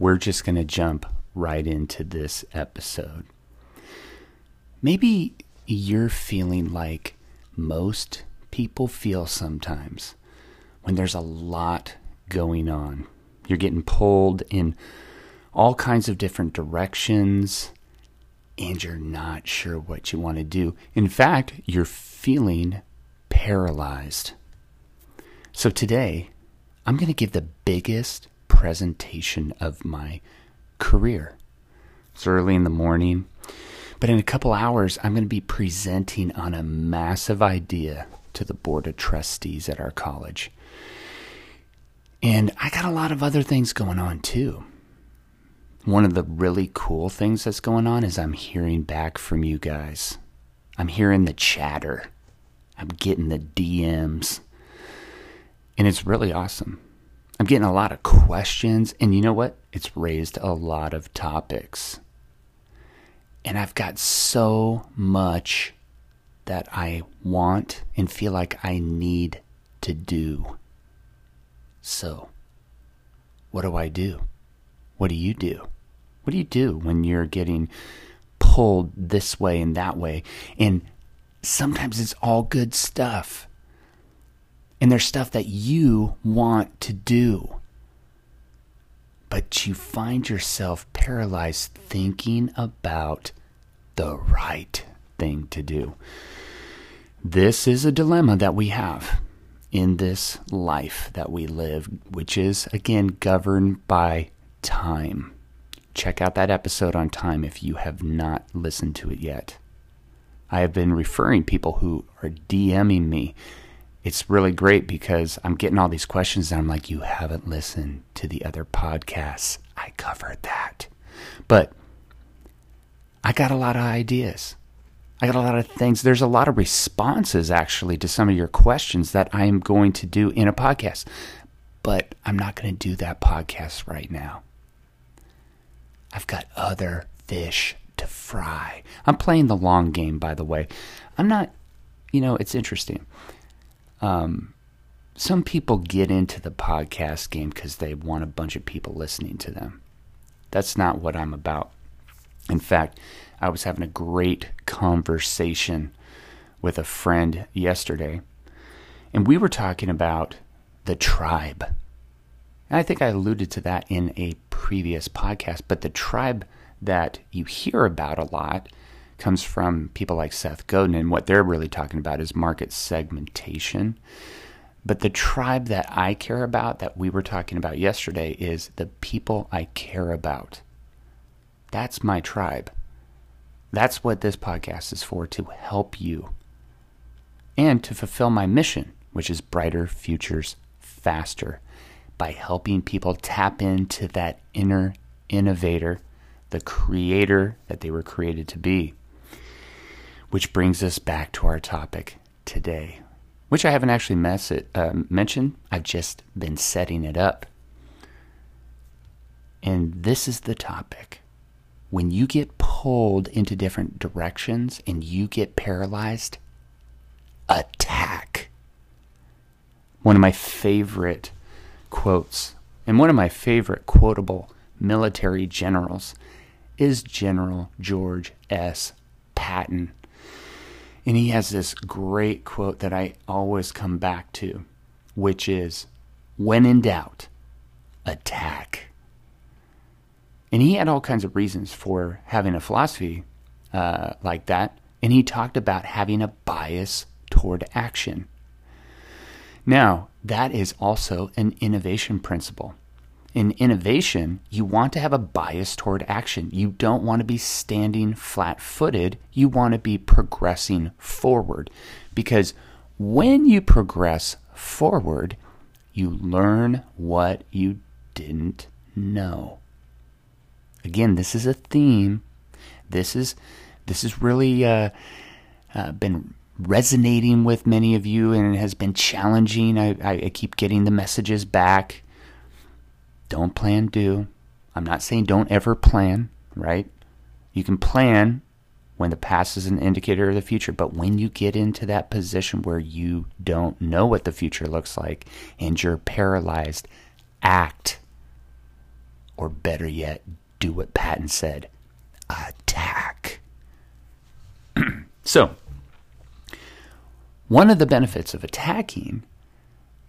we're just going to jump right into this episode. Maybe you're feeling like most people feel sometimes when there's a lot going on. You're getting pulled in all kinds of different directions and you're not sure what you want to do. In fact, you're feeling paralyzed. So today, I'm going to give the biggest presentation of my career. It's early in the morning, but in a couple hours, I'm going to be presenting on a massive idea to the board of trustees at our college. And I got a lot of other things going on too. One of the really cool things that's going on is I'm hearing back from you guys. I'm hearing the chatter. I'm getting the DMs. And it's really awesome. I'm getting a lot of questions. And you know what? It's raised a lot of topics. And I've got so much that I want and feel like I need to do. So, what do I do? What do you do? What do you do when you're getting pulled this way and that way? And sometimes it's all good stuff. And there's stuff that you want to do. But you find yourself paralyzed thinking about the right thing to do. This is a dilemma that we have in this life that we live, which is, again, governed by time. Check out that episode on time if you have not listened to it yet. I have been referring people who are DMing me. It's really great because I'm getting all these questions and I'm like, you haven't listened to the other podcasts. I covered that. But I got a lot of ideas. I got a lot of things. There's a lot of responses actually to some of your questions that I am going to do in a podcast. But I'm not going to do that podcast right now. I've got other fish to fry. I'm playing the long game, by the way. I'm not, you know, it's interesting. Um, some people get into the podcast game because they want a bunch of people listening to them. That's not what I'm about. In fact, I was having a great conversation with a friend yesterday, and we were talking about the tribe. And I think I alluded to that in a previous podcast, but the tribe that you hear about a lot comes from people like Seth Godin, and what they're really talking about is market segmentation. But the tribe that I care about, that we were talking about yesterday, is the people I care about. That's my tribe. That's what this podcast is for to help you and to fulfill my mission, which is brighter futures faster by helping people tap into that inner innovator, the creator that they were created to be. Which brings us back to our topic today, which I haven't actually mess uh, mentioned. I've just been setting it up. And this is the topic. When you get pulled into different directions and you get paralyzed, attack. One of my favorite quotes. And one of my favorite quotable military generals is General George S. Patton. And he has this great quote that I always come back to, which is when in doubt, attack. And he had all kinds of reasons for having a philosophy uh, like that. And he talked about having a bias toward action. Now, that is also an innovation principle. In innovation, you want to have a bias toward action. You don't want to be standing flat footed. You want to be progressing forward. Because when you progress forward, you learn what you didn't know. Again, this is a theme. This is this has really uh, uh, been resonating with many of you and it has been challenging. I, I, keep getting the messages back. Don't plan, do. I'm not saying don't ever plan, right? You can plan when the past is an indicator of the future, but when you get into that position where you don't know what the future looks like and you're paralyzed, act Or better yet, do what Patton said attack. so, one of the benefits of attacking,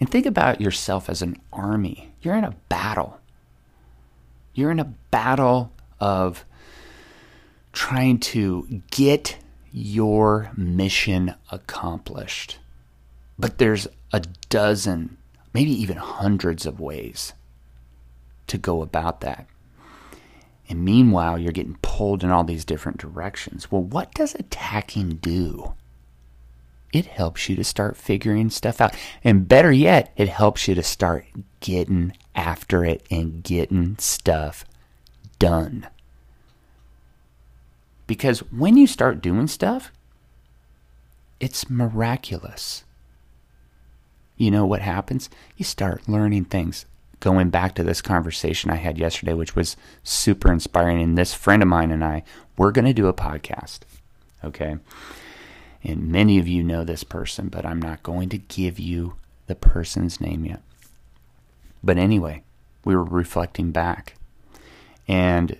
and think about yourself as an army. You're in a battle. You're in a battle of trying to get your mission accomplished. But there's a dozen, maybe even hundreds of ways to go about that. And meanwhile, you're getting pulled in all these different directions. Well, what does attacking do? It helps you to start figuring stuff out. And better yet, it helps you to start getting after it and getting stuff done. Because when you start doing stuff, it's miraculous. You know what happens? You start learning things. Going back to this conversation I had yesterday, which was super inspiring, and this friend of mine and I, we're going to do a podcast. Okay. And many of you know this person, but I'm not going to give you the person's name yet. But anyway, we were reflecting back. And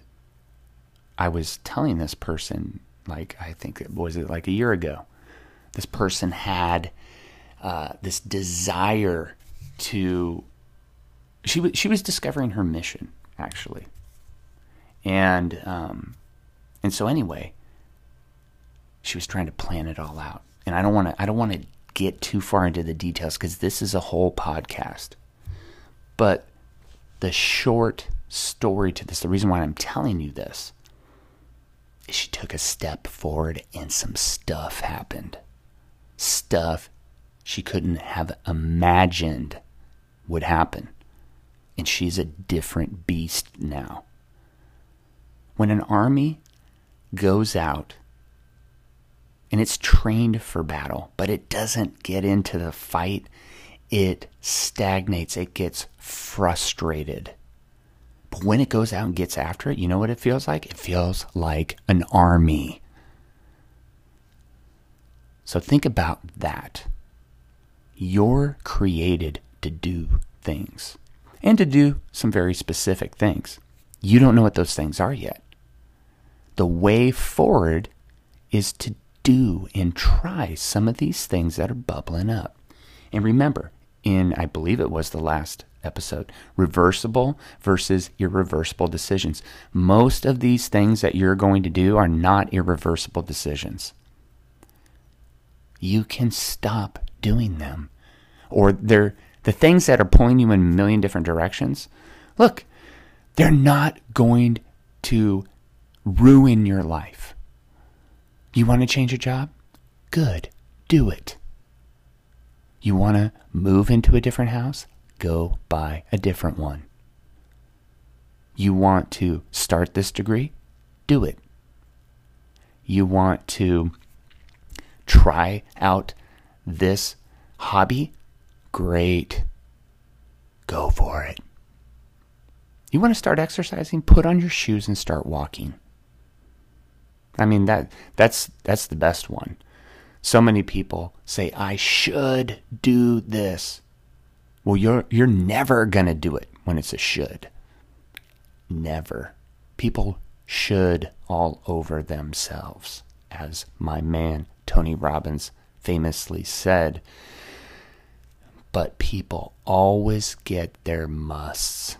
I was telling this person, like, I think it was it like a year ago, this person had uh, this desire to. She was she was discovering her mission actually, and um, and so anyway, she was trying to plan it all out. And I don't want to I don't want to get too far into the details because this is a whole podcast. But the short story to this, the reason why I'm telling you this, is she took a step forward and some stuff happened. Stuff she couldn't have imagined would happen. And she's a different beast now. When an army goes out and it's trained for battle, but it doesn't get into the fight, it stagnates, it gets frustrated. But when it goes out and gets after it, you know what it feels like? It feels like an army. So think about that. You're created to do things and to do some very specific things. You don't know what those things are yet. The way forward is to do and try some of these things that are bubbling up. And remember, in I believe it was the last episode, reversible versus irreversible decisions. Most of these things that you're going to do are not irreversible decisions. You can stop doing them. Or they're the things that are pulling you in a million different directions. Look, they're not going to ruin your life. You want to change your job? Good. Do it. You want to move into a different house? Go buy a different one. You want to start this degree? Do it. You want to try out this hobby? Great. Go for it. You want to start exercising? Put on your shoes and start walking. I mean that that's that's the best one. So many people say I should do this. Well, you're you're never going to do it when it's a should. Never. People should all over themselves, as my man Tony Robbins famously said. But people always get their musts.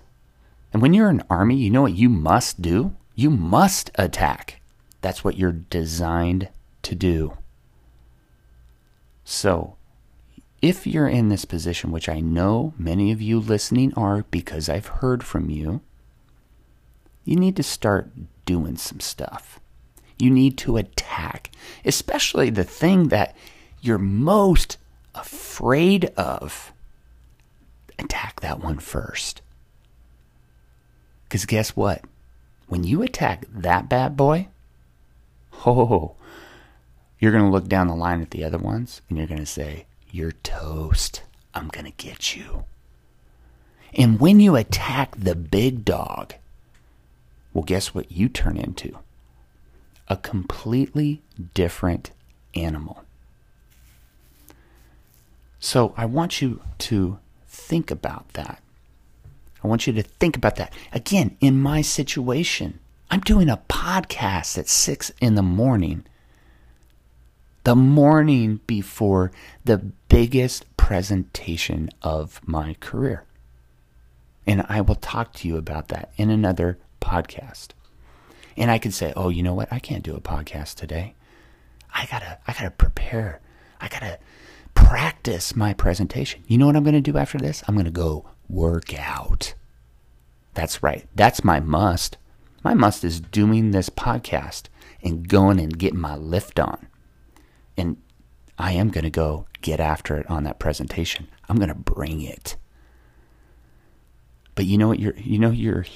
And when you're an army, you know what you must do? You must attack. That's what you're designed to do. So, if you're in this position, which I know many of you listening are because I've heard from you, you need to start doing some stuff. You need to attack, especially the thing that you're most afraid of. Attack that one first. Because guess what? When you attack that bad boy, oh, you're going to look down the line at the other ones and you're going to say, You're toast. I'm going to get you. And when you attack the big dog, well, guess what you turn into? A completely different animal. So I want you to think about that. I want you to think about that. Again, in my situation, I'm doing a podcast at six in the morning, the morning before the biggest presentation of my career. And I will talk to you about that in another podcast. And I could say, oh, you know what? I can't do a podcast today. I gotta, I gotta prepare. I gotta practice my presentation. You know what I'm gonna do after this? I'm gonna go work out. That's right. That's my must. My must is doing this podcast and going and getting my lift on. And I am going to go get after it on that presentation. I'm going to bring it. But you know what you're you know you're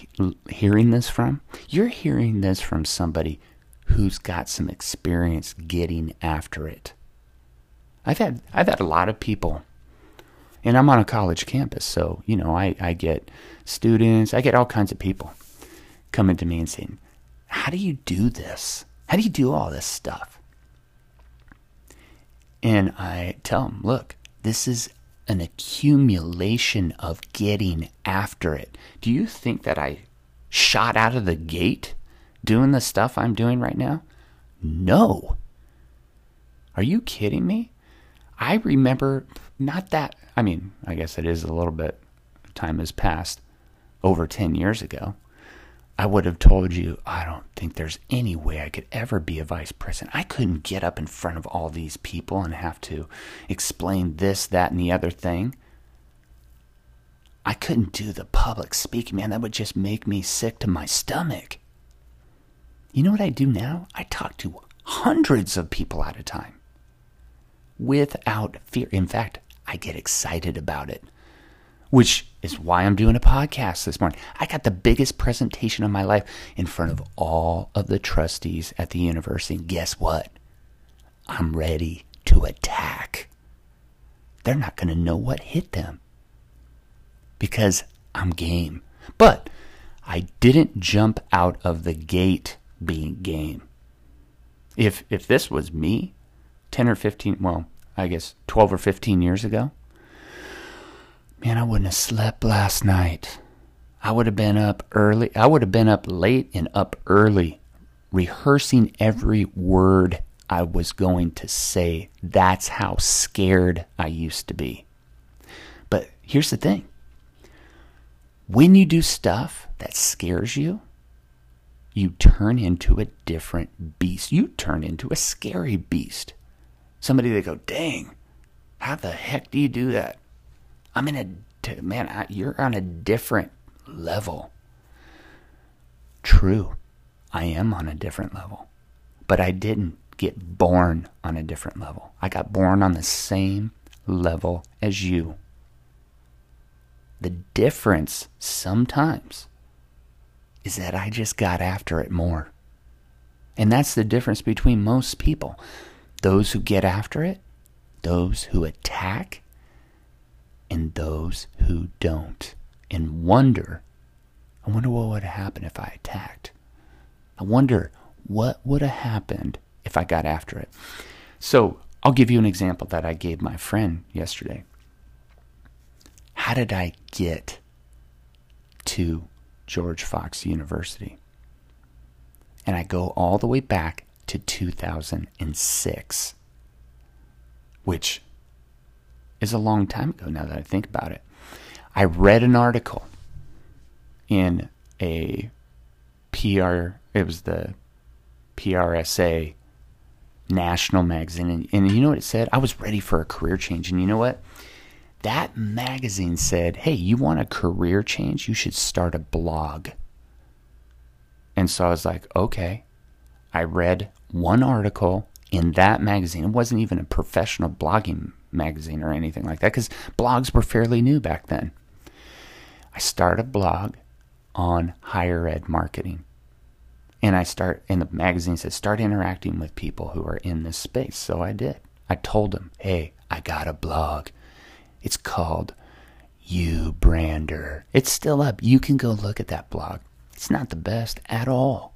hearing this from? You're hearing this from somebody who's got some experience getting after it. I've had I've had a lot of people and I'm on a college campus, so you know, I, I get students, I get all kinds of people coming to me and saying, How do you do this? How do you do all this stuff? And I tell them, look, this is an accumulation of getting after it. Do you think that I shot out of the gate doing the stuff I'm doing right now? No. Are you kidding me? I remember not that, I mean, I guess it is a little bit, time has passed over 10 years ago. I would have told you, I don't think there's any way I could ever be a vice president. I couldn't get up in front of all these people and have to explain this, that, and the other thing. I couldn't do the public speaking, man. That would just make me sick to my stomach. You know what I do now? I talk to hundreds of people at a time without fear. In fact, I get excited about it which is why I'm doing a podcast this morning. I got the biggest presentation of my life in front of all of the trustees at the university. And guess what? I'm ready to attack. They're not going to know what hit them because I'm game. But I didn't jump out of the gate being game. If if this was me 10 or 15, well, I guess 12 or 15 years ago, Man, I wouldn't have slept last night. I would have been up early. I would have been up late and up early, rehearsing every word I was going to say. That's how scared I used to be. But here's the thing when you do stuff that scares you, you turn into a different beast. You turn into a scary beast. Somebody they go, dang, how the heck do you do that? I'm in a man. I, you're on a different level. True, I am on a different level, but I didn't get born on a different level. I got born on the same level as you. The difference sometimes is that I just got after it more. And that's the difference between most people. Those who get after it, those who attack, and those who don't. And wonder, I wonder what would have happened if I attacked. I wonder what would have happened if I got after it. So I'll give you an example that I gave my friend yesterday. How did I get to George Fox University? And I go all the way back to 2006, which is a long time ago now that I think about it. I read an article in a PR, it was the PRSA national magazine. And, and, you know what it said? I was ready for a career change. And you know what? That magazine said, hey, you want a career change? You should start a blog. And so I was like, okay. I read one article in that magazine. It wasn't even a professional blogging magazine or anything like that because blogs were fairly new back then. I start a blog on higher ed marketing. And I start, and the magazine says, start interacting with people who are in this space. So I did. I told them, hey, I got a blog. It's called You Brander. It's still up. You can go look at that blog. It's not the best at all.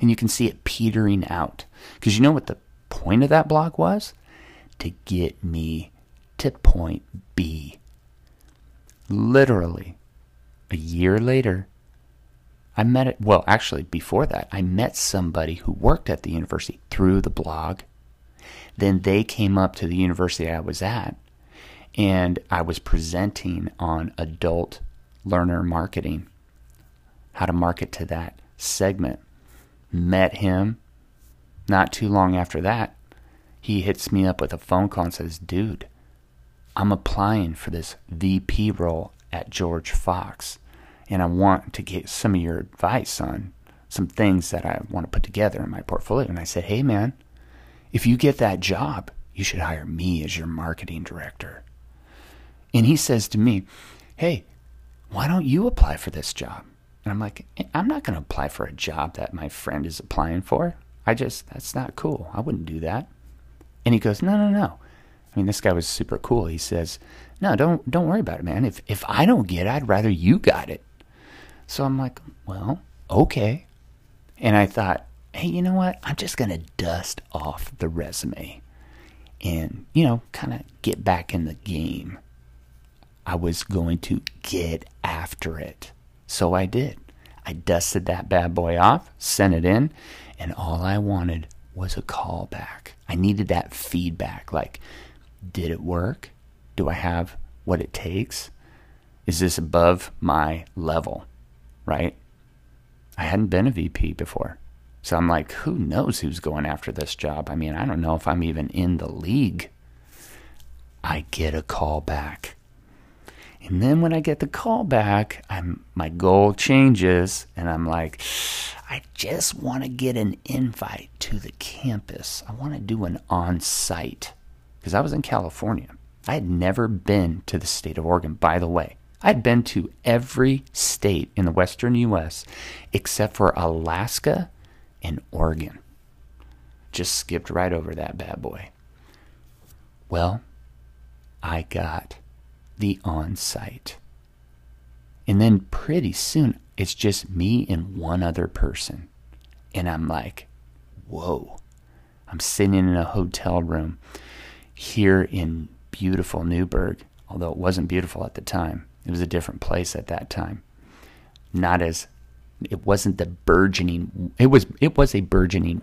And you can see it petering out. Because you know what the point of that blog was? To get me to point B. Literally, a year later, I met it. Well, actually, before that, I met somebody who worked at the university through the blog. Then they came up to the university I was at, and I was presenting on adult learner marketing, how to market to that segment. Met him. Not too long after that, he hits me up with a phone call and says, Dude, I'm applying for this VP role at George Fox and I want to get some of your advice on some things that I want to put together in my portfolio. And I said, hey, man, if you get that job, you should hire me as your marketing director. And he says to me, hey, why don't you apply for this job? And I'm like, eh, I'm not going to apply for a job that my friend is applying for. I just, that's not cool. I wouldn't do that. And he goes, no, no, no. I mean, this guy was super cool. He says, no, don't, don't worry about it, man. If, if I don't get it, I'd rather you got it. So I'm like, well, okay. And I thought, hey, you know what? I'm just going to dust off the resume and, you know, kind of get back in the game. I was going to get after it. So I did. I dusted that bad boy off, sent it in, and all I wanted was a call back. I needed that feedback like, did it work? Do I have what it takes? Is this above my level? right? I hadn't been a VP before. So I'm like, who knows who's going after this job? I mean, I don't know if I'm even in the league. I get a call back. And then when I get the call back, I'm my goal changes and I'm like, I just want to get an invite to the campus. I want to do an on-site because I was in California. I had never been to the state of Oregon, by the way. I'd been to every state in the western U.S. except for Alaska and Oregon. Just skipped right over that bad boy. Well, I got the on site. And then pretty soon, it's just me and one other person. And I'm like, whoa. I'm sitting in a hotel room here in beautiful Newberg, although it wasn't beautiful at the time. It was a different place at that time. Not as it wasn't the burgeoning it was it was a burgeoning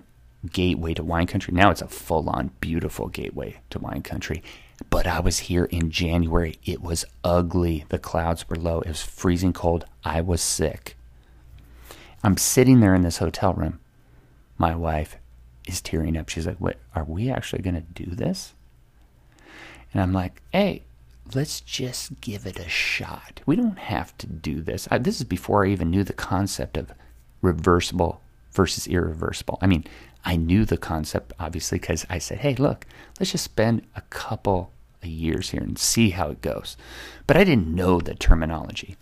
gateway to wine country. Now it's a full-on beautiful gateway to wine country. But I was here in January. It was ugly. The clouds were low. It was freezing cold. I was sick. I'm sitting there in this hotel room. My wife is tearing up. She's like, "What? Are we actually going to do this?" And I'm like, "Hey, let's just give it a shot. We don't have to do this. I, this is before I even knew the concept of reversible versus irreversible. I mean, I knew the concept obviously because I said, hey, look, let's just spend a couple of years here and see how it goes. But I didn't know the terminology.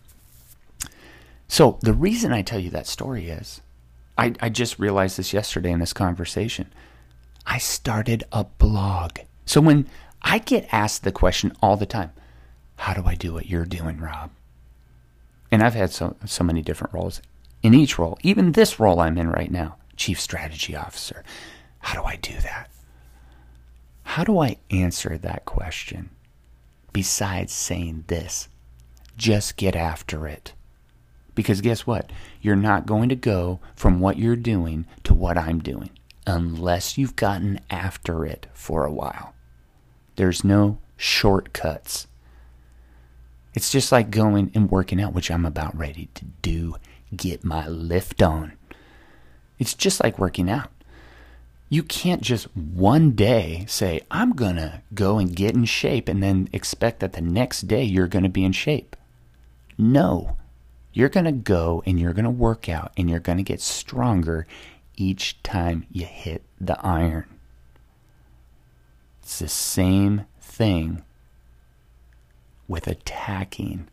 So the reason I tell you that story is I, I just realized this yesterday in this conversation. I started a blog. So when I get asked the question all the time how do I do what you're doing, Rob? And I've had so, so many different roles. In each role, even this role I'm in right now, Chief Strategy Officer, how do I do that? How do I answer that question besides saying this? Just get after it. Because guess what? You're not going to go from what you're doing to what I'm doing unless you've gotten after it for a while. There's no shortcuts. It's just like going and working out, which I'm about ready to do, get my lift on. It's just like working out. You can't just one day say, I'm going to go and get in shape and then expect that the next day you're going to be in shape. No, you're going to go and you're going to work out and you're going to get stronger each time you hit the iron. It's the same thing with attacking.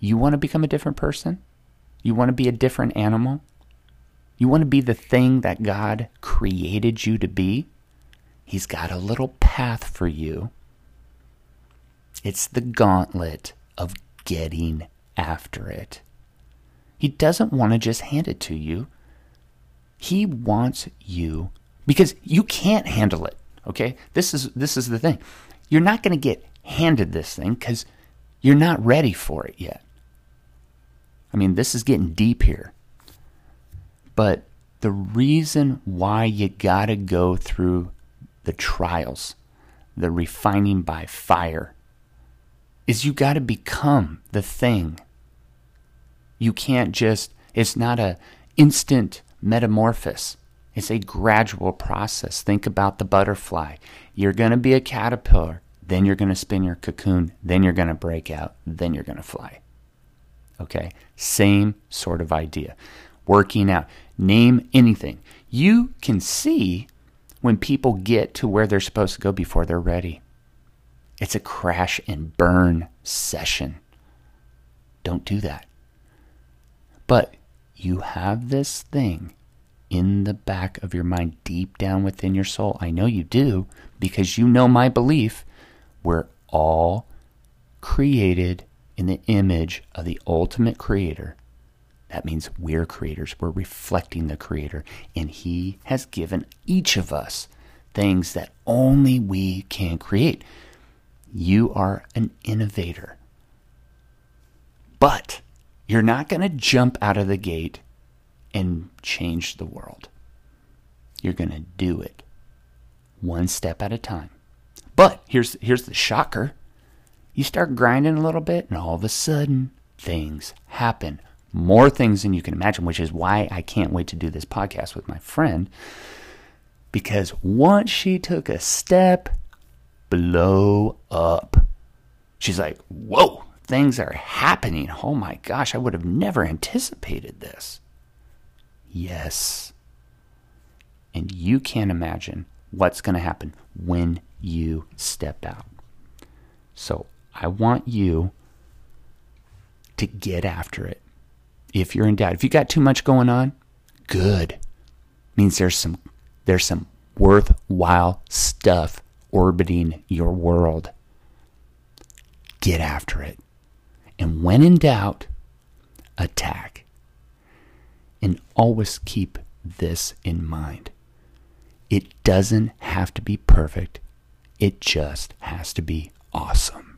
You want to become a different person? You want to be a different animal? You want to be the thing that God created you to be? He's got a little path for you. It's the gauntlet of getting after it. He doesn't want to just hand it to you. He wants you because you can't handle it. Okay? This is this is the thing. You're not going to get handed this thing because you're not ready for it yet. I mean, this is getting deep here. But the reason why you got to go through the trials, the refining by fire, is you got to become the thing. You can't just, it's not a instant metamorphosis. It's a gradual process. Think about the butterfly. You're going to be a caterpillar, then you're going to spin your cocoon, then you're going to break out, then you're going to fly. Okay? Same sort of idea. Working out. Name anything. You can see when people get to where they're supposed to go before they're ready. It's a crash and burn session. Don't do that. But you have this thing in the back of your mind, deep down within your soul. I know you do because you know my belief. We're all created in the image of the ultimate creator. That means we're creators. We're reflecting the creator. And he has given each of us things that only we can create. You are an innovator. But you're not going to jump out of the gate and change the world. You're going to do it one step at a time. But here's here's the shocker. You start grinding a little bit and all of a sudden things happen. More things than you can imagine, which is why I can't wait to do this podcast with my friend because once she took a step blow up. She's like, "Whoa, things are happening. Oh my gosh, I would have never anticipated this." Yes. And you can't imagine what's going to happen when you step out. So I want you to get after it. If you're in doubt, if you got too much going on, good. Means there's some there's some worthwhile stuff orbiting your world. Get after it. And when in doubt, attack. And always keep this in mind. It doesn't have to be perfect, it just has to be awesome.